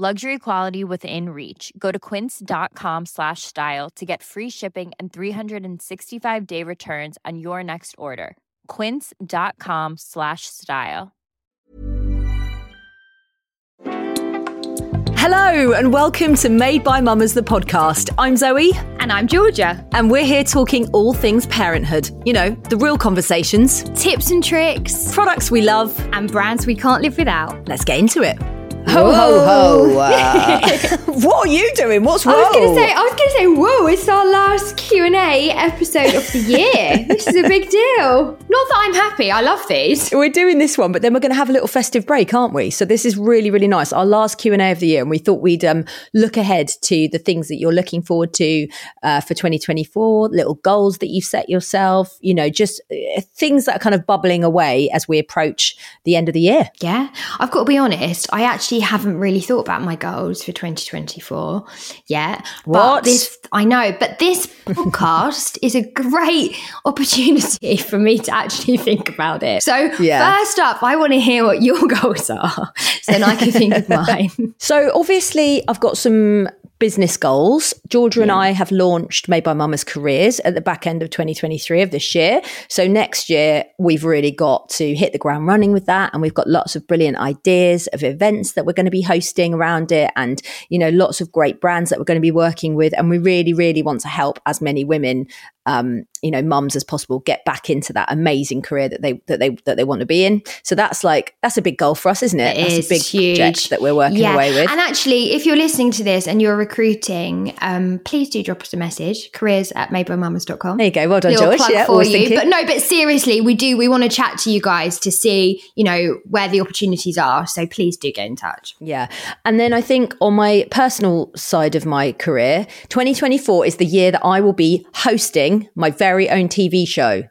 Luxury quality within reach. Go to quince.com slash style to get free shipping and 365 day returns on your next order. Quince.com slash style. Hello and welcome to Made by Mammas, the podcast. I'm Zoe. And I'm Georgia. And we're here talking all things parenthood. You know, the real conversations, Tips and tricks, products we love. and brands we can't live without. Let's get into it. Ho ho ho! Uh, what are you doing? What's wrong? I was gonna say, I was gonna say, whoa! It's our last Q and A episode of the year. this is a big deal. Not that I'm happy. I love these. We're doing this one, but then we're going to have a little festive break, aren't we? So this is really, really nice. Our last Q and A of the year, and we thought we'd um, look ahead to the things that you're looking forward to uh, for 2024, little goals that you've set yourself. You know, just uh, things that are kind of bubbling away as we approach the end of the year. Yeah, I've got to be honest. I actually haven't really thought about my goals for 2024 yet. What? But this, I know, but this podcast is a great opportunity for me to actually think about it. So, Yeah. first up, I want to hear what your goals are, so then I can think of mine. So obviously, I've got some business goals. Georgia and I have launched Made by Mammas Careers at the back end of 2023 of this year. So next year, we've really got to hit the ground running with that. And we've got lots of brilliant ideas of events that we're going to be hosting around it and, you know, lots of great brands that we're going to be working with. And we really, really want to help as many women um, you know, mums as possible get back into that amazing career that they that they that they want to be in. So that's like that's a big goal for us, isn't it? It that's is a big huge. project that we're working away with. And actually, if you're listening to this and you're recruiting, um, please do drop us a message, careers at madebymammas.com. there you go. Well done, Little George. Yeah, for you. thinking. But no, but seriously, we do. We want to chat to you guys to see, you know, where the opportunities are. So please do get in touch. Yeah. And then I think on my personal side of my career, 2024 is the year that I will be hosting my very own TV show.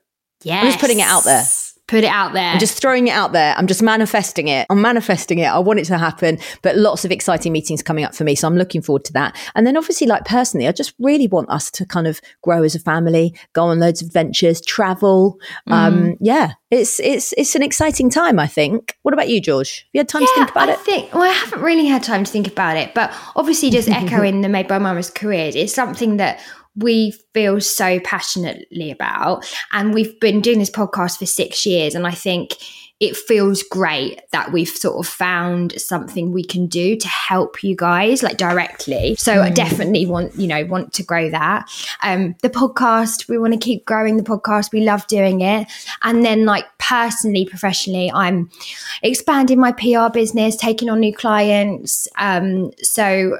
Yeah, I'm just putting it out there. Put it out there. I'm just throwing it out there. I'm just manifesting it. I'm manifesting it. I want it to happen, but lots of exciting meetings coming up for me. So I'm looking forward to that. And then obviously, like personally, I just really want us to kind of grow as a family, go on loads of adventures, travel. Mm. Um, yeah, it's, it's, it's an exciting time, I think. What about you, George? Have you had time to think about I it? think well, I haven't really had time to think about it, but obviously, just echoing the Made by Mammas careers, it's something that we feel so passionately about, and we've been doing this podcast for six years, and I think it feels great that we've sort of found something we can do to help you guys like directly. So i definitely want you know want to grow that. Um the podcast we want to keep growing the podcast. We love doing it. And then like personally professionally i'm expanding my pr business taking on new clients. Um so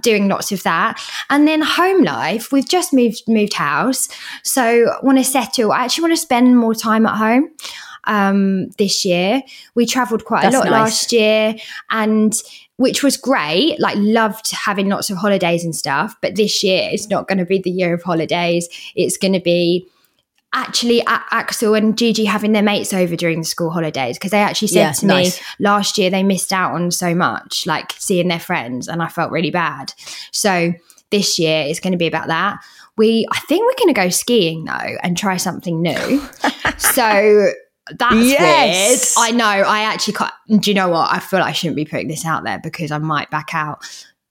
doing lots of that. And then home life, we've just moved moved house. So want to settle. I actually want to spend more time at home um this year. We traveled quite That's a lot nice. last year and which was great. Like loved having lots of holidays and stuff, but this year it's not going to be the year of holidays. It's going to be actually Axel and Gigi having their mates over during the school holidays because they actually said Yeah, to nice. me last year they missed out on so much, like seeing their friends, and I felt really bad. So this year it's going to be about that. We, I think we're going to go skiing though and try something new. so that's Yes. weird. I know. I actually can't. Do you know what? I feel like I shouldn't be putting this out there because I might back out.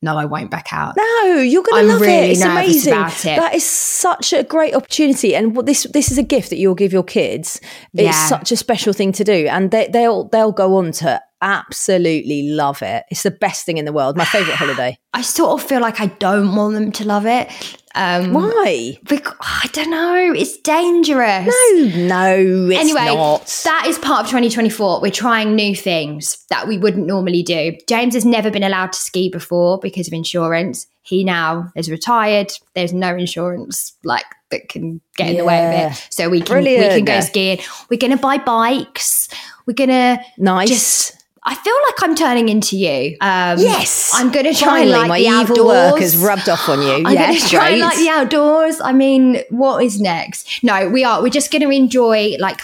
No, I won't back out. No, you're going to love really it. It's amazing. about it. That is such a great opportunity, and what this this is a gift that you'll give your kids. It's Yeah. such a special thing to do, and they, they'll they'll go on to absolutely love it. It's the best thing in the world. My favorite holiday. I sort of feel like I don't want them to love it. Um, Why? Because, I don't know. It's dangerous. No, no, it's anyway, not. that is part of 2024. We're trying new things that we wouldn't normally do. James has never been allowed to ski before because of insurance. He now is retired. There's no insurance like that can get in the way of it. So we can we can go skiing. We're gonna buy bikes. We're gonna nice. just. I feel like I'm turning into you. Um, yes, I'm going to try Finally, and like my the evil outdoors. work has rubbed off on you. I'm yes, going to try and like the outdoors. I mean, what is next? No, we are. We're just going to enjoy like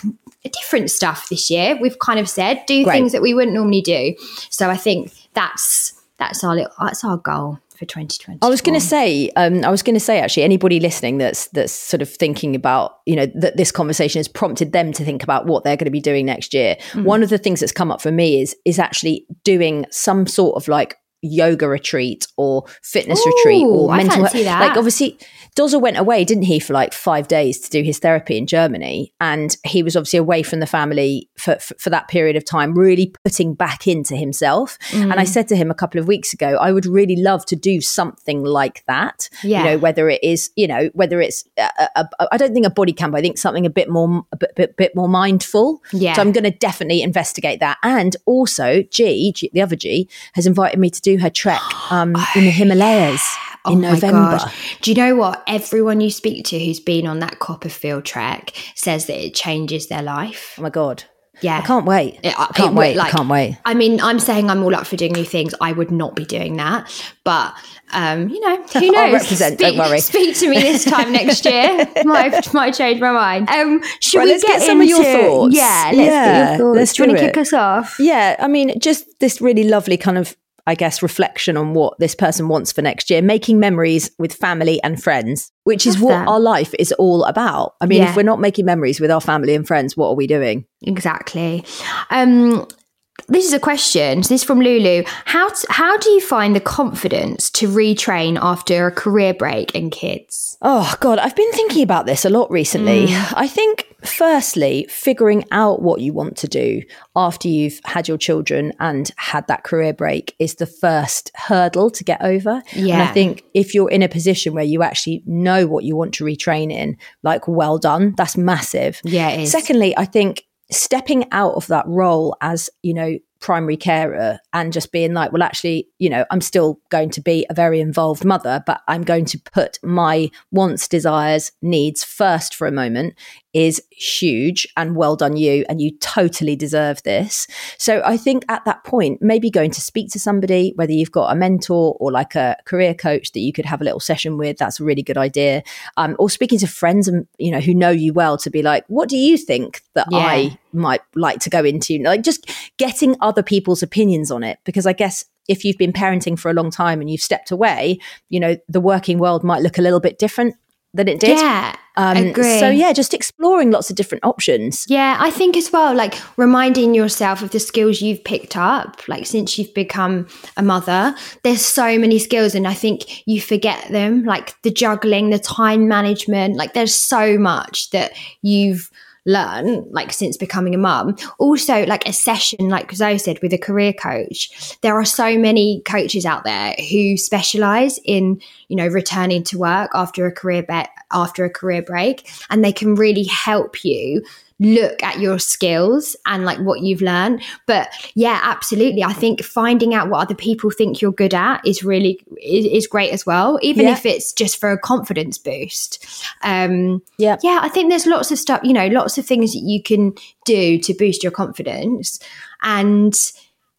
different stuff this year. We've kind of said do Great. things that we wouldn't normally do. So I think that's that's our little, that's our goal for 2020. I was going to say, um, I was going to say, actually, anybody listening that's that's sort of thinking about, you know, that this conversation has prompted them to think about what they're going to be doing next year. Mm. One of the things that's come up for me is is actually doing some sort of like yoga retreat or fitness retreat Ooh, or I mental that. like obviously Dozer went away didn't he for like 5 days to do his therapy in Germany and he was obviously away from the family for for, for that period of time really putting back into himself and Mm. I said to him a couple of weeks ago I would really love to do something like that Yeah. you know whether it is you know whether it's a, a, a, I don't think a body camp I think something a bit more a bit, bit, bit more mindful Yeah. so I'm going to definitely investigate that. And also, G, G, the other G, has invited me to do her trek um, in the Himalayas in Oh my November. Do you know what? Everyone you speak to who's been on that CoppaFeel trek says that it changes their life. Oh my god, Yeah. I can't wait! It- I can't it wait! like- I can't wait! I mean, I'm saying I'm all up for doing new things. I would not be doing that, but um, you know, who knows? Represent, don't Speak, worry. Speak to me this time next year. might might change my mind. Um, should Right, we let's get some of your thoughts. Yeah, let's Yeah, get your thoughts. let's do you want to kick us off? Yeah, I mean, just this really lovely kind of, I guess, reflection on what this person wants for next year, making memories with family and friends, which is what our life is all about. I mean, Yeah. if we're not making memories with our family and friends, what are we doing? Exactly. Um, this is a question. So this is from Lulu. How t- how do you find the confidence to retrain after a career break and kids? Oh God, I've been thinking about this a lot recently. Hmm. I think firstly, figuring out what you want to do after you've had your children and had that career break is the first hurdle to get over. And I think if you're in a position where you actually know what you want to retrain in, like well done, that's massive. Yeah, it is. Secondly, I think stepping out of that role as, you know, primary carer and just being like, well, actually, you know, I'm still going to be a very involved mother, but I'm going to put my wants, desires, needs first for a moment is huge and well done you and you totally deserve this. So i think at that point maybe going to speak to somebody whether you've got a mentor or like a career coach that you could have a little session with that's a really good idea. Um, or speaking to friends and you know who know you well to be like what do you think that Yeah. i might like to go into? Like just getting other people's opinions on it because i guess if you've been parenting for a long time and you've stepped away you know the working world might look a little bit different than it did Yeah, um, agree. So yeah, just exploring lots of different options. Yeah, I think as well, like reminding yourself of the skills you've picked up, like since you've become a mother. There's so many skills, and I think you forget them, like the juggling, the time management. Like there's so much that you've learned, like since becoming a mum. Also, like a session, like Zoe said, with a career coach. There are so many coaches out there who specialize in, you know, returning to work after a career be- after a career break, and they can really help you look at your skills and like what you've learned but yeah absolutely i think finding out what other people think you're good at is really is, is great as well even Yeah. if it's just for a confidence boost um Yeah. yeah i think there's lots of stuff you know lots of things that you can do to boost your confidence and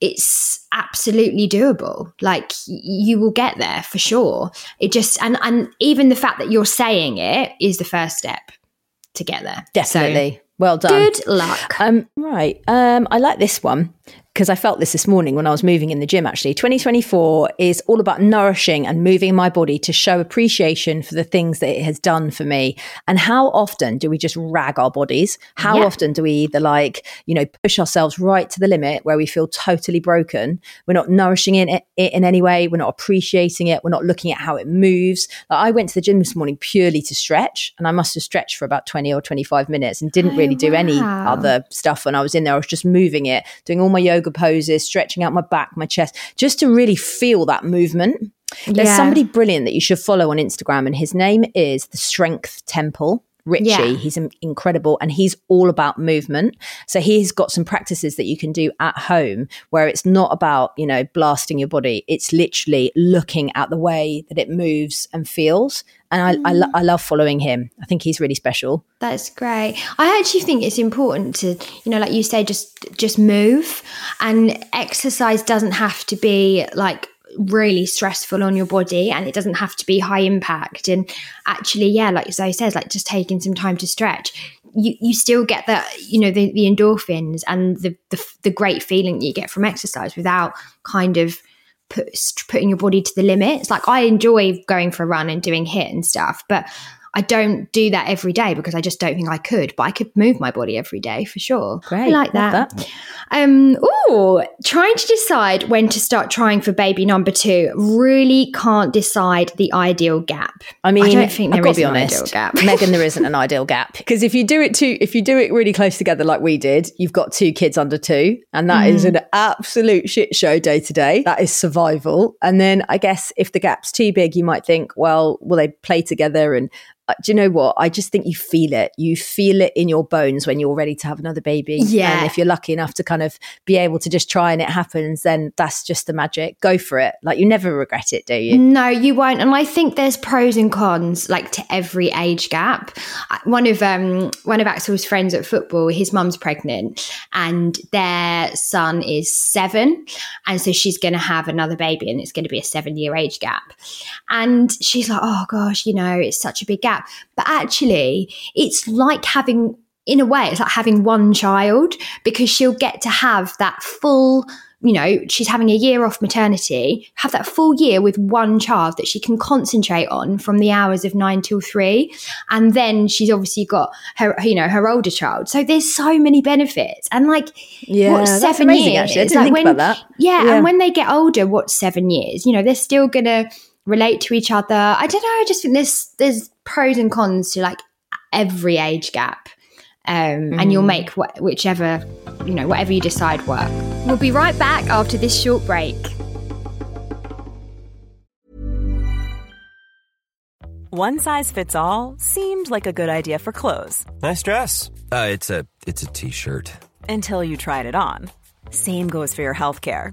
it's absolutely doable like you will get there for sure it just and and even the fact that you're saying it is the first step to get there Definitely. Well done. good luck Um, right. Um, I like this one because I felt this this morning when I was moving in the gym. Actually, 2024 is all about nourishing and moving my body to show appreciation for the things that it has done for me. And how often do we just rag our bodies? How Yeah. often do we either like, you know, push ourselves right to the limit where we feel totally broken? We're not nourishing in it, it in any way. We're not appreciating it. We're not looking at how it moves. Like, I went to the gym this morning purely to stretch, and I must have stretched for about 20 or 25 minutes and didn't Oh, really do any other stuff when I was in there. I was just moving it, doing all my yoga yoga poses, stretching out my back, my chest, just to really feel that movement. There's Yeah. somebody brilliant that you should follow on Instagram, and his name is the Strength Temple. Richie, Yeah. he's incredible and he's all about movement. So he's got some practices that you can do at home where it's not about, you know, blasting your body. It's literally looking at the way that it moves and feels. And I, I, lo- mm. I love following him. I think he's really special. That's great. I actually think it's important to, you know, like you say, just just move. And exercise doesn't have to be like really stressful on your body and it doesn't have to be high impact. And actually, yeah, like Zoe says, like just taking some time to stretch. You, you still get that you know the, the endorphins and the, the the great feeling you get from exercise without kind of put, putting your body to the limits. Like I enjoy going for a run and doing HIIT and stuff, but I don't do that every day because I just don't think I could. But I could move my body every day for sure. I Great. like that. that. Um, ooh, trying to decide when to start trying for baby number two. Really can't decide the ideal gap. I mean, I don't think there is be an honest, ideal gap. Megan, there isn't an ideal gap because if you do it too, if you do it really close together like we did, you've got two kids under two, and that is Mm. an absolute shit show day to day. That is survival. And then I guess if the gap's too big, you might think, well, will they play together? And do you know what? I just think you feel it. You feel it in your bones when you're ready to have another baby. Yeah. And if you're lucky enough to kind of be able to just try and it happens, then that's just the magic. Go for it. Like you never regret it, do you? No, you won't. And I think there's pros and cons, like to every age gap. One of um one of Axel's friends at football, his mum's pregnant, and their son is seven, and so she's going to have another baby, and it's going to be a seven year age gap. And she's like, "Oh gosh, you know, it's such a big gap." But actually, it's like having in a way, it's like having one child because she'll get to have that full you know, she's having a year off maternity, have that full year with one child that she can concentrate on from the hours of nine till three. And then she's obviously got her, you know, her older child. So there's so many benefits. And like, Yeah, that's seven amazing, years? actually. I didn't Like think when- about that. Yeah, Yeah. And when they get older, what's seven years? You know, they're still going to relate to each other. I don't know. I just think there's, there's pros and cons to like every age gap. Um, and you'll Mm. make wh- whichever, you know, whatever you decide work. We'll be right back after this short break. One size fits all seemed like a good idea for clothes Nice dress. Uh, it's a it's a t-shirt. until you tried it on. Same goes for your healthcare.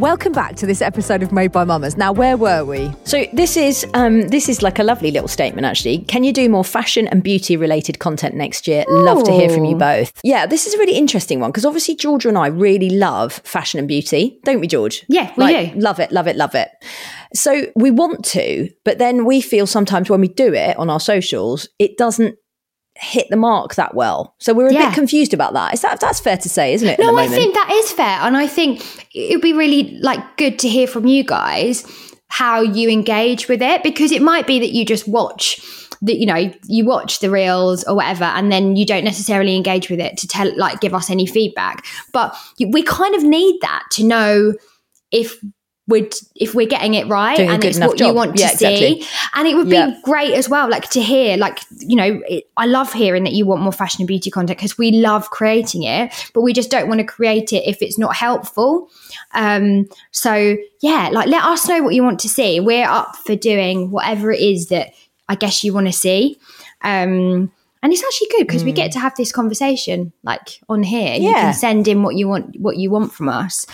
Welcome back to this episode of Made by Mammas. Now, where were we? So this is um, this is like a lovely little statement, actually. Can you do more fashion and beauty related content next year? Love to hear from you both. Yeah, this is a really interesting one because obviously Georgia and I really love fashion and beauty, don't we, George? Yeah, we Like, do. Love it, love it, love it. So we want to, but then we feel sometimes when we do it on our socials, it doesn't hit the mark that well. So we're a Yeah. bit confused about that. Is that that's fair to say, isn't it? No, I think that is fair, and I think it'd be really like good to hear from you guys how you engage with it because it might be that you just watch the you know you watch the reels or whatever and then you don't necessarily engage with it to tell like give us any feedback but we kind of need that to know if we're if we're getting it right Doing and it's what you want to Yeah, see exactly. and it would be Yeah. great as well like to hear like you know it, i love hearing that you want more fashion and beauty content because we love creating it but we just don't want to create it if it's not helpful. Um so yeah like let us know what you want to see. We're up for doing whatever it is that i guess you want to see. Um and it's actually good because we get to have this conversation like on here. You Mm. Can send in what you want what you want from us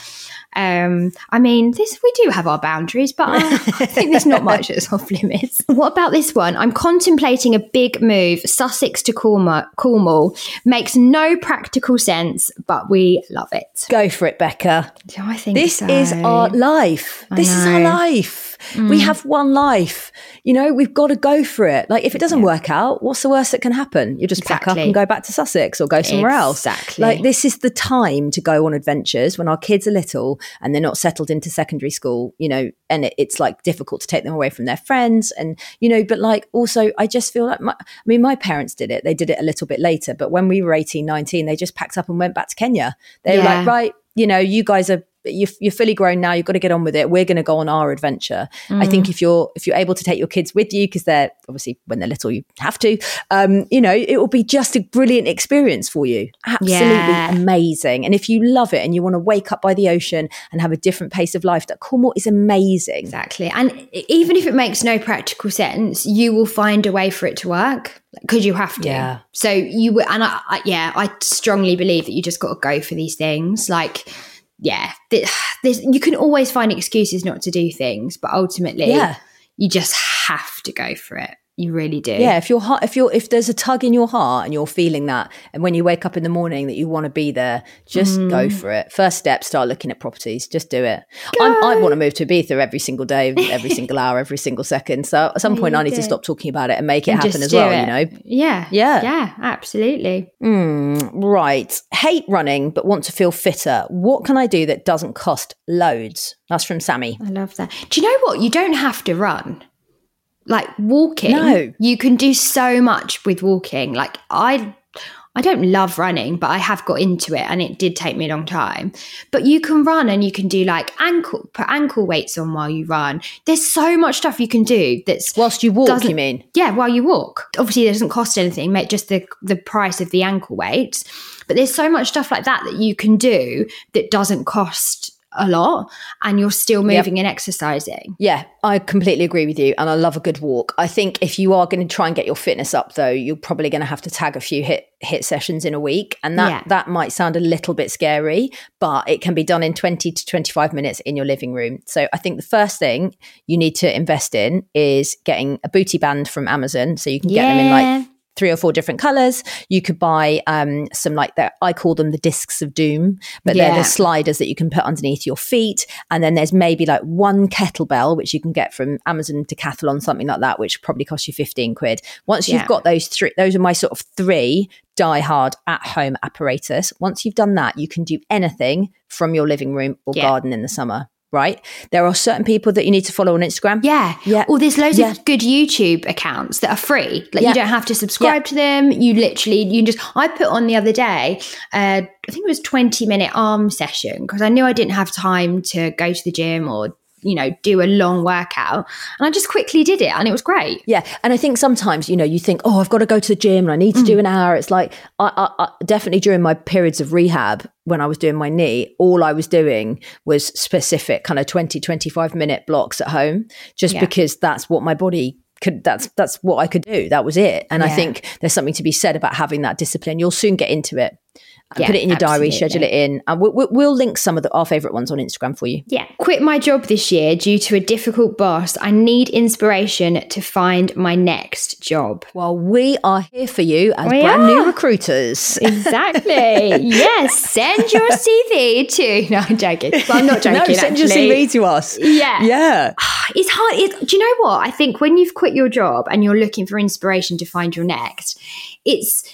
Um, I mean, this we do have our boundaries, but I, I think there's not much that's off limits. What about this one? I'm contemplating a big move, Sussex to Cornwall. Cornwall makes no practical sense, but we love it. Go for it, Becca. Do I think This so? is our life. I This is our know. Life. We mm. have one life. You know, we've got to go for it. Like, if it doesn't work out, what's the worst that can happen? You just pack up and go back to Sussex or go somewhere else. Exactly. Like, this is the time to go on adventures when our kids are little and they're not settled into secondary school, you know, and it, it's like difficult to take them away from their friends. And, you know, but like also, I just feel like, my, I mean, my parents did it. They did it a little bit later. But when we were 18, 19, they just packed up and went back to Kenya. They were like, right, you know, you guys are you're, you're fully grown now. You've got to get on with it. We're going to go on our adventure. I think if you're if you're able to take your kids with you because they're obviously when they're little you have to. Um, you know, it will be just a brilliant experience for you. Absolutely Yeah. amazing. And if you love it and you want to wake up by the ocean and have a different pace of life, that Cornwall is amazing. Exactly. And even if it makes no practical sense, you will find a way for it to work because you have to. Yeah. So you and I, I, yeah, I strongly believe that you just got to go for these things. Like, yeah, th- there's, you can always find excuses not to do things, but ultimately, Yeah. you just have to go for it. You really do. Yeah, if your heart, if you're, if there's a tug in your heart and you're feeling that, and when you wake up in the morning that you want to be there, just Mm. go for it. First step, start looking at properties. Just do it. I'm, I want to move to Ibiza every single day, every single hour, every single second. So at some point, I need to stop talking about it and make it And happen as well. it. You know. Yeah. Yeah. Yeah, absolutely. Mm, right. Hate running, but want to feel fitter. What can I do that doesn't cost loads? That's from Sammy. I love that. Do you know what? You don't have to run. Like walking, No. you can do so much with walking. Like I I don't love running, but I have got into it and it did take me a long time. But you can run and you can do like ankle put ankle weights on while you run. There's so much stuff you can do that's Whilst you walk, you mean? yeah, while you walk. Obviously, it doesn't cost anything, just the the price of the ankle weights. But there's so much stuff like that that you can do that doesn't cost a lot, and you're still moving and exercising. Yeah, I completely agree with you. And I love a good walk. I think if you are going to try and get your fitness up, though, you're probably going to have to tag a few HIIT HIIT sessions in a week. And that, Yeah. that might sound a little bit scary, but it can be done in 20 to 25 minutes in your living room. So I think the first thing you need to invest in is getting a booty band from Amazon. So you can get them in like three or four different colors. You could buy um, some like that. I call them the discs of doom, but they're the sliders that you can put underneath your feet. And then there's maybe like one kettlebell, which you can get from Amazon Decathlon, something like that, which probably costs you 15 quid. Once you've Yeah. got those three, those are my sort of three die hard at home apparatus. Once you've done that, you can do anything from your living room or Yeah. garden in the summer. Right. There are certain people that you need to follow on Instagram. Yeah. Yeah. Or there's loads Yeah. of good YouTube accounts that are free. Like Yeah. you don't have to subscribe to them. You literally you just I put on the other day, uh, I think it was 20 minute arm session because I knew I didn't have time to go to the gym or you know do a long workout and I just quickly did it and it was great. Yeah, and I think sometimes you know you think, oh, I've got to go to the gym and I need to Mm. do an hour. It's like I, I, I definitely during my periods of rehab when I was doing my knee, all I was doing was specific kind of 20, 25 minute blocks at home, just Yeah. because that's what my body could. That's that's what I could do. That was it. And I think there's something to be said about having that discipline. You'll soon get into it. Yeah, put it in your diary, schedule it in, and we, we, we'll link some of the, our favorite ones on Instagram for you. Yeah. Quit my job this year due to a difficult boss. I need inspiration to find my next job. Well, we are here for you as We brand new recruiters. Exactly. yes. Send your CV to. No, I'm joking. But I'm not joking. no, send your actually. CV to us. Yeah. Yeah. It's hard. It, do you know what? I think when you've quit your job and you're looking for inspiration to find your next, it's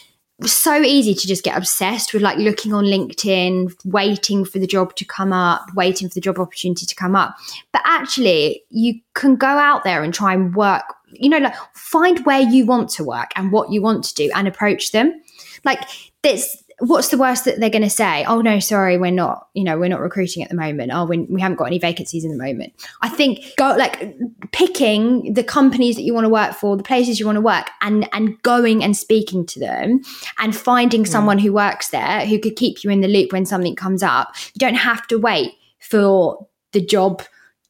so easy to just get obsessed with like looking on LinkedIn, waiting for the job to come up, waiting for the job opportunity to come up. But actually, you can go out there and try and work, you know, like find where you want to work and what you want to do and approach them. Like, this. What's the worst that they're going to say? Oh no, sorry, we're not. You know, we're not recruiting at the moment. Oh, we, we haven't got any vacancies in the moment. I think go like picking the companies that you want to work for, the places you want to work, and and going and speaking to them and finding hmm. someone who works there who could keep you in the loop when something comes up. You don't have to wait for the job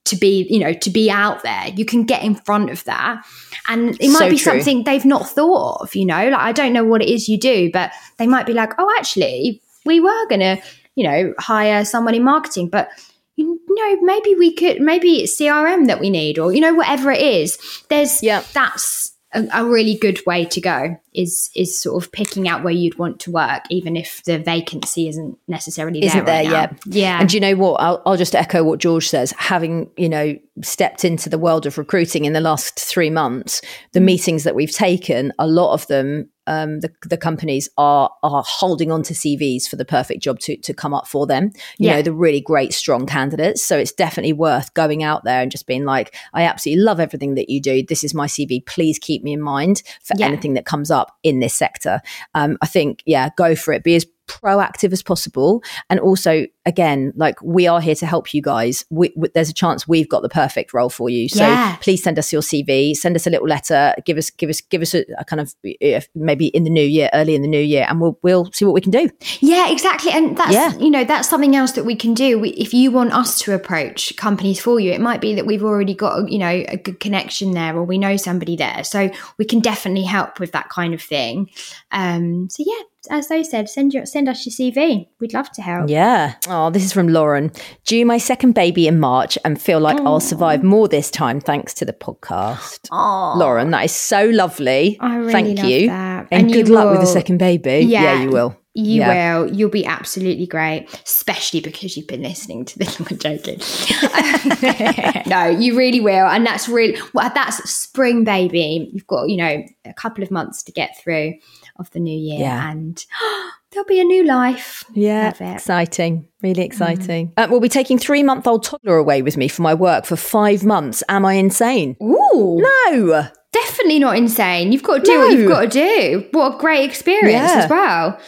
to be, you know, to be out there. You can get in front of that. And it might So be true. something they've not thought of, you know, like I don't know what it is you do, but they might be like, oh, actually, we were going to, you know, hire someone in marketing, but you know, maybe we could, maybe it's CRM that we need, or you know, whatever it is. There's, Yeah. that's a, a really good way to go. Is is sort of picking out where you'd want to work, even if the vacancy isn't necessarily there. isn't there right yet. Yeah, And do you know what? I'll, I'll just echo what George says. Having, you know, stepped into the world of recruiting in the last three months, the Mm. meetings that we've taken, a lot of them, um, the, the companies are are holding on to CVs for the perfect job to, to come up for them. You Yeah. know, the really great, strong candidates. So it's definitely worth going out there and just being like, I absolutely love everything that you do. This is my CV. Please keep me in mind for Yeah. anything that comes up in this sector. Um, I think, yeah, go for it. Be as proactive as possible and also again like we are here to help you guys we, we- there's a chance we've got the perfect role for you so Yeah. please send us your cv send us a little letter give us give us give us a, a kind of uh, maybe in the new year early in the new year and we'll we'll see what we can do Yeah, exactly. And that's, Yeah. you know, that's something else that we can do. We, if you want us to approach companies for you, it might be that we've already got, you know, a good connection there or we know somebody there. So we can definitely help with that kind of thing. Um, so yeah, as they said, send your, send us your CV. We'd love to help. yeah oh this is from lauren due my second baby in march and feel like i'll survive more this time thanks to the podcast Oh, lauren that is so lovely I really thank love you that. and, And good luck with the second baby yeah, you will You Yeah. will. You'll be absolutely great, especially because you've been listening to this. I'm joking. no, you really will, and that's really well. That's spring, baby. You've got you know a couple of months to get through of the new year, Yeah. and there'll be a new life. Yeah, exciting. Really exciting. Uh, we'll be taking three month old toddler away with me for my work for five months. Am I insane? Ooh, No. definitely not insane. You've got to do what you've got to do. What a great experience Yeah. as well.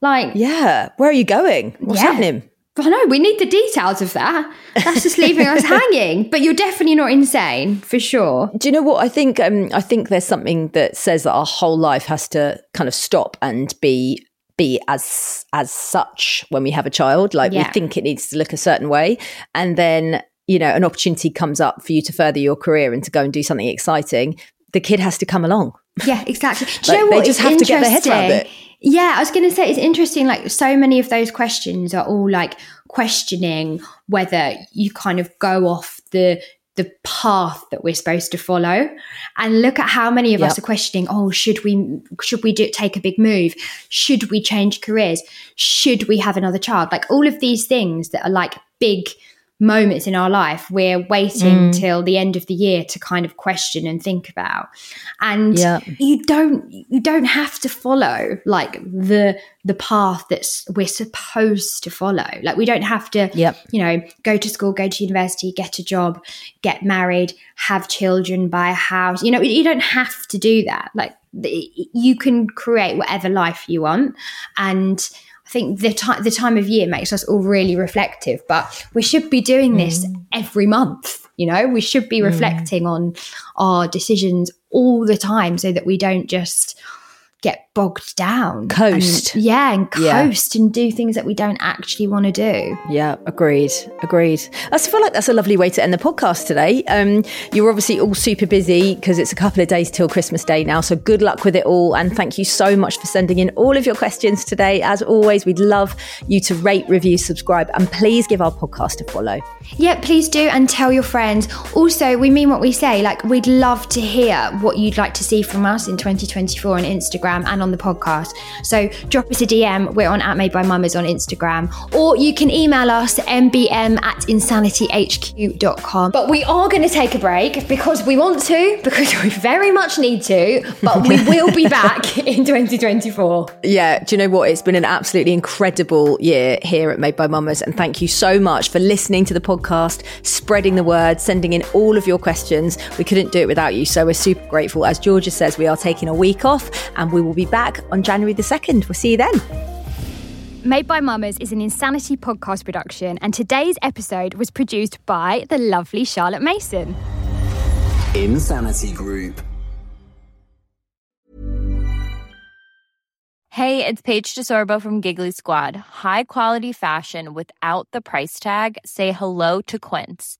Like Yeah. Where are you going? What's Yeah. happening? I know we need the details of that. That's just leaving us hanging. But you're definitely not insane for sure. Do you know what I think? Um, I think there's something that says that our whole life has to kind of stop and be be as as such when we have a child. Like Yeah. we think it needs to look a certain way, and then you know an opportunity comes up for you to further your career and to go and do something exciting. The kid has to come along. Yeah, exactly. Do you Like, know they just It's have to get their heads around it. Yeah, I was going to say it's interesting. Like so many of those questions are all like questioning whether you kind of go off the the path that we're supposed to follow. And look at how many of us are questioning oh should we should we do take a big move? Should we change careers? Should we have another child? Like all of these things that are like big moments in our life we're waiting mm. till the end of the year to kind of question and think about. And Yeah. you don't you don't have to follow like the the path that's we're supposed to follow. Like we don't have to Yep. you know go to school go to university get a job get married have children buy a house. You know you don't have to do that. Like you can create whatever life you want. And I think the time the time of year makes us all really reflective, but we should be doing this mm. every month. You know, we should be mm. reflecting on our decisions all the time, so that we don't just get bogged down, Coast. and- yeah, and Yeah. coast and do things that we don't actually want to do. Yeah, agreed. Agreed. I feel like that's a lovely way to end the podcast today. Um, you're obviously all super busy because it's a couple of days till Christmas Day now. So good luck with it all. And thank you so much for sending in all of your questions today. As always, we'd love you to rate, review, subscribe, and please give our podcast a follow. Yeah, please do and tell your friends. Also, we mean what we say. Like, we'd love to hear what you'd like to see from us in 2024 on Instagram and on the podcast. So drop us a DM. We're on at Made by Mammas on Instagram. Or you can email us mbm at insanityhq.com. But we are going to take a break because we want to, because we very much need to, but we will be back in 2024. Yeah, do you know what? It's been an absolutely incredible year here at Made by Mammas. And thank you so much for listening to the podcast, spreading the word, sending in all of your questions. We couldn't do it without you. So we're super grateful. As Georgia says, we are taking a week off and we will be back on January the 2nd. We'll see you then. Made by Mammas is an Insanity podcast production, and today's episode was produced by the lovely Charlotte Mason. Insanity Group. Hey, it's Paige DeSorbo from Giggly Squad. High quality fashion without the price tag. Say hello to Quince.